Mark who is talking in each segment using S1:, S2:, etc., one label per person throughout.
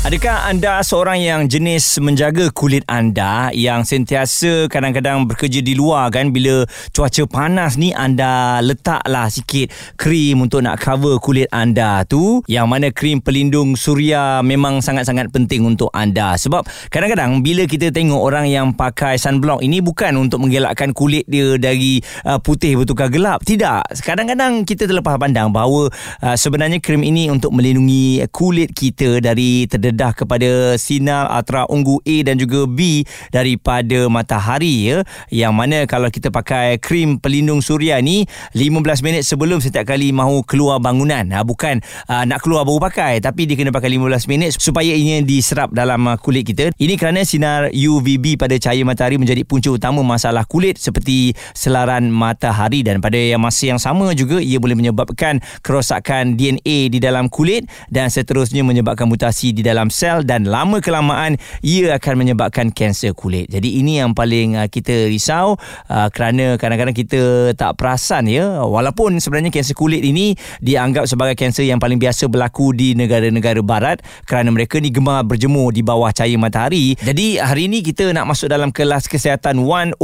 S1: Adakah anda seorang yang jenis menjaga kulit anda yang sentiasa kadang-kadang bekerja di luar kan? Bila cuaca panas ni anda letaklah sikit krim untuk nak cover kulit anda tu. Yang mana krim pelindung suria memang sangat-sangat penting untuk anda. Sebab kadang-kadang bila kita tengok orang yang pakai sunblock ini bukan untuk mengelakkan kulit dia dari uh, putih bertukar gelap. Tidak. Kadang-kadang kita terlepas pandang bahawa uh, sebenarnya krim ini untuk melindungi kulit kita dari terdedah terdedah kepada sinar ultra ungu A dan juga B daripada matahari ya. Yang mana kalau kita pakai krim pelindung suria ni 15 minit sebelum setiap kali mahu keluar bangunan. Ha, bukan uh, nak keluar baru pakai tapi dia kena pakai 15 minit supaya ini diserap dalam uh, kulit kita. Ini kerana sinar UVB pada cahaya matahari menjadi punca utama masalah kulit seperti selaran matahari. Dan pada yang masa yang sama juga ia boleh menyebabkan kerosakan DNA di dalam kulit dan seterusnya menyebabkan mutasi di dalam dalam sel dan lama kelamaan ia akan menyebabkan kanser kulit. Jadi ini yang paling uh, kita risau uh, kerana kadang-kadang kita tak perasan ya walaupun sebenarnya kanser kulit ini dianggap sebagai kanser yang paling biasa berlaku di negara-negara barat kerana mereka ni gemar berjemur di bawah cahaya matahari. Jadi hari ini kita nak masuk dalam kelas kesihatan 101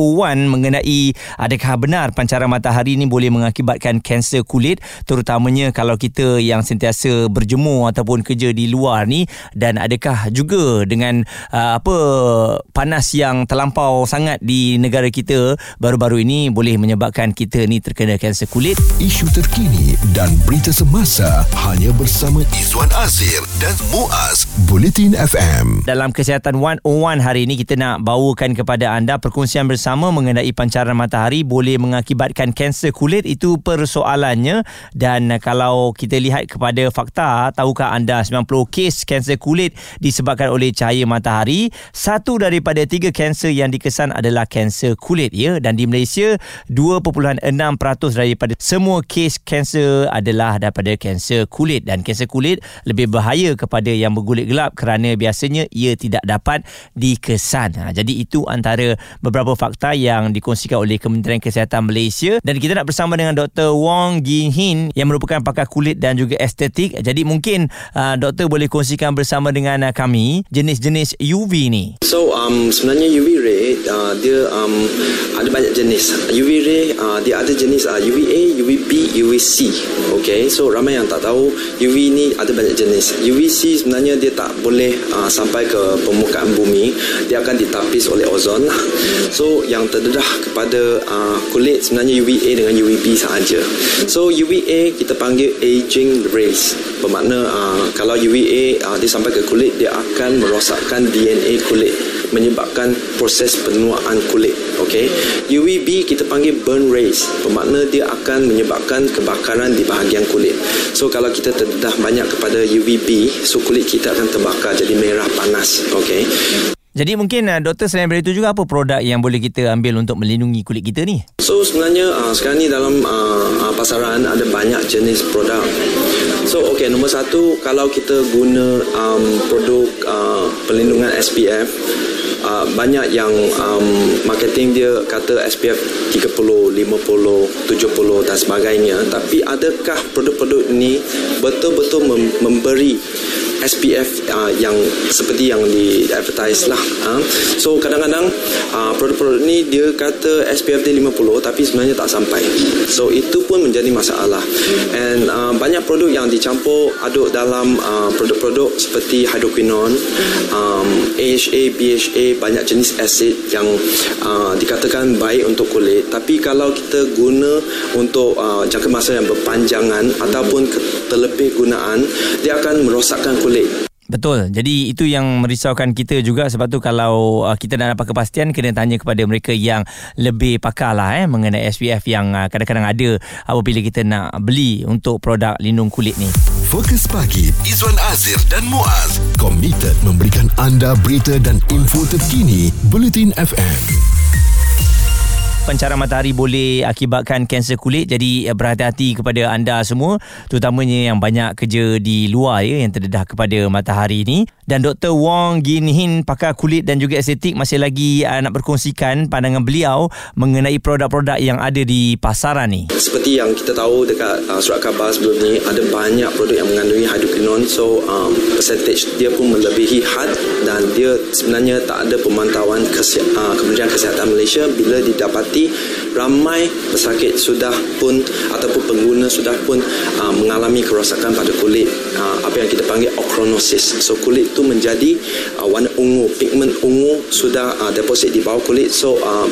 S1: mengenai adakah benar pancaran matahari ini boleh mengakibatkan kanser kulit terutamanya kalau kita yang sentiasa berjemur ataupun kerja di luar ni dan adakah juga dengan uh, apa panas yang terlampau sangat di negara kita baru-baru ini boleh menyebabkan kita ni terkena kanser kulit?
S2: Isu terkini dan berita semasa hanya bersama Izwan Azir dan Muaz Bulletin FM
S1: dalam kesihatan 101 hari ini kita nak bawakan kepada anda perkongsian bersama mengenai pancaran matahari boleh mengakibatkan kanser kulit. Itu persoalannya. Dan kalau kita lihat kepada fakta tahukah anda 90 kes kanser kulit disebabkan oleh cahaya matahari. Satu daripada tiga kanser yang dikesan adalah kanser kulit ya dan di Malaysia 2.6% daripada semua kes kanser adalah daripada kanser kulit dan kanser kulit lebih bahaya kepada yang berkulit gelap kerana biasanya ia tidak dapat dikesan. Ha, jadi itu antara beberapa fakta yang dikongsikan oleh Kementerian Kesihatan Malaysia dan kita nak bersama dengan Dr. Wong Gin Hin yang merupakan pakar kulit dan juga estetik. Jadi mungkin uh, doktor boleh kongsikan bersama bersama dengan uh, kami jenis-jenis UV ni.
S3: So um sebenarnya UV ray uh, dia um ada banyak jenis. UV ray uh, dia ada jenis uh, UVA, UVB, UVC. Okay, so ramai yang tak tahu UV ni ada banyak jenis. UVC sebenarnya dia tak boleh uh, sampai ke permukaan bumi. Dia akan ditapis oleh ozon. So yang terdedah kepada uh, kulit sebenarnya UVA dengan UVB sahaja. So UVA kita panggil aging rays. Bermakna uh, kalau UVA uh, dia sampai ke kulit dia akan merosakkan DNA kulit menyebabkan proses penuaan kulit okey UVB kita panggil burn rays bermakna dia akan menyebabkan kebakaran di bahagian kulit so kalau kita terdedah banyak kepada UVB so kulit kita akan terbakar jadi merah panas okey
S1: jadi mungkin uh, doktor selain dari itu juga apa produk yang boleh kita ambil untuk melindungi kulit kita ni?
S3: So sebenarnya uh, sekarang ni dalam uh, pasaran ada banyak jenis produk. So okay nombor satu kalau kita guna um, produk uh, pelindungan SPF Uh, banyak yang um, marketing dia kata SPF 30, 50, 70 dan sebagainya tapi adakah produk-produk ini betul-betul mem- memberi SPF uh, yang seperti yang di advertise lah. Uh. So kadang-kadang uh, produk-produk ni dia kata SPF dia 50 tapi sebenarnya tak sampai. So itu pun menjadi masalah. And uh, banyak produk yang dicampur aduk dalam uh, produk-produk seperti hydroquinone, um, AHA, BHA, banyak jenis asid yang uh, dikatakan baik untuk kulit. Tapi kalau kita guna untuk uh, jangka masa yang berpanjangan ataupun terlebih gunaan, dia akan merosakkan kulit.
S1: Betul. Jadi itu yang merisaukan kita juga sebab tu kalau uh, kita nak dapat kepastian kena tanya kepada mereka yang lebih pakar lah eh mengenai SPF yang uh, kadang-kadang ada apabila kita nak beli untuk produk lindung kulit ni.
S2: Fokus pagi Izwan Azir dan Muaz komited memberikan anda berita dan info terkini Bulletin FM.
S1: Pancaran matahari boleh akibatkan kanser kulit. Jadi eh, berhati-hati kepada anda semua terutamanya yang banyak kerja di luar ya yang terdedah kepada matahari ini. Dan Dr. Wong Gin Hin pakar kulit dan juga estetik masih lagi uh, nak berkongsikan pandangan beliau mengenai produk-produk yang ada di pasaran ni.
S3: Seperti yang kita tahu dekat uh, surat khabar sebelum ni ada banyak produk yang mengandungi hydroquinone. So um, percentage dia pun melebihi had dan dia sebenarnya tak ada pemantauan kesi- uh, Kementerian Kesihatan Malaysia bila didapati ramai pesakit sudah pun ataupun pengguna sudah pun uh, mengalami kerosakan pada kulit. Uh, apa yang kita panggil ochronosis. So kulit tu menjadi uh, warna ungu pigment ungu sudah uh, deposit di bawah kulit. So uh,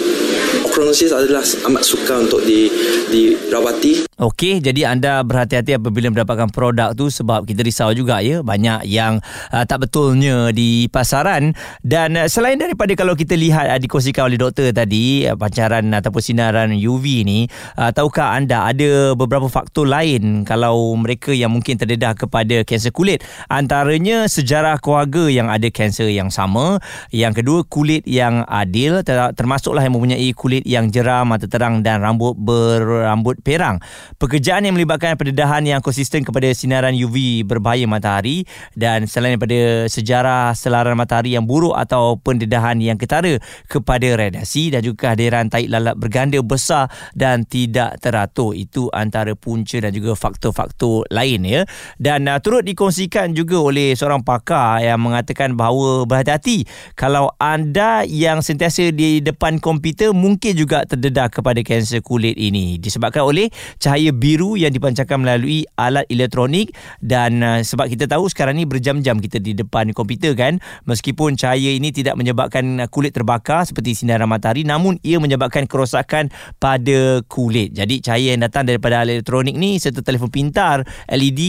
S3: ochronosis adalah amat sukar untuk di dirawati
S1: Okey, jadi anda berhati-hati apabila mendapatkan produk tu sebab kita risau juga ya, banyak yang uh, tak betulnya di pasaran. Dan uh, selain daripada kalau kita lihat uh, dikongsikan oleh doktor tadi uh, pancaran ataupun sinaran UV ni, uh, tahukah anda ada beberapa faktor lain kalau mereka yang mungkin terdedah kepada kanser kulit? Antaranya sejarah keluarga yang ada kanser yang sama, yang kedua kulit yang adil termasuklah yang mempunyai kulit yang jeram, mata terang dan rambut berambut perang pekerjaan yang melibatkan pendedahan yang konsisten kepada sinaran UV berbahaya matahari dan selain daripada sejarah selaran matahari yang buruk atau pendedahan yang ketara kepada radiasi dan juga kehadiran taik lalat berganda besar dan tidak teratur. Itu antara punca dan juga faktor-faktor lain ya. Dan uh, turut dikongsikan juga oleh seorang pakar yang mengatakan bahawa berhati-hati kalau anda yang sentiasa di depan komputer mungkin juga terdedah kepada kanser kulit ini. Disebabkan oleh cahaya biru yang dipancarkan melalui alat elektronik. Dan uh, sebab kita tahu sekarang ni berjam-jam kita di depan komputer kan? Meskipun cahaya ini tidak menyebabkan uh, kulit terbakar seperti sinaran matahari namun ia menyebabkan kerosakan pada kulit. Jadi cahaya yang datang daripada alat elektronik ni serta telefon pintar LED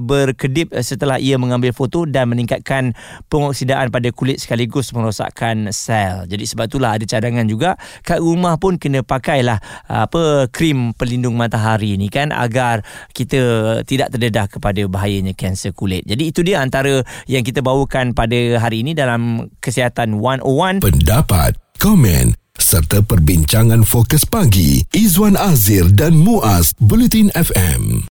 S1: berkedip uh, setelah ia mengambil foto dan meningkatkan pengoksidaan pada kulit sekaligus merosakkan sel. Jadi sebab itulah ada cadangan juga. Kat rumah pun kena pakailah apa krim pelindung matahari ni kan agar kita tidak terdedah kepada bahayanya kanser kulit. Jadi itu dia antara yang kita bawakan pada hari ini dalam Kesihatan 101.
S2: Pendapat, komen serta perbincangan fokus pagi Izwan Azir dan Muaz Bulletin FM.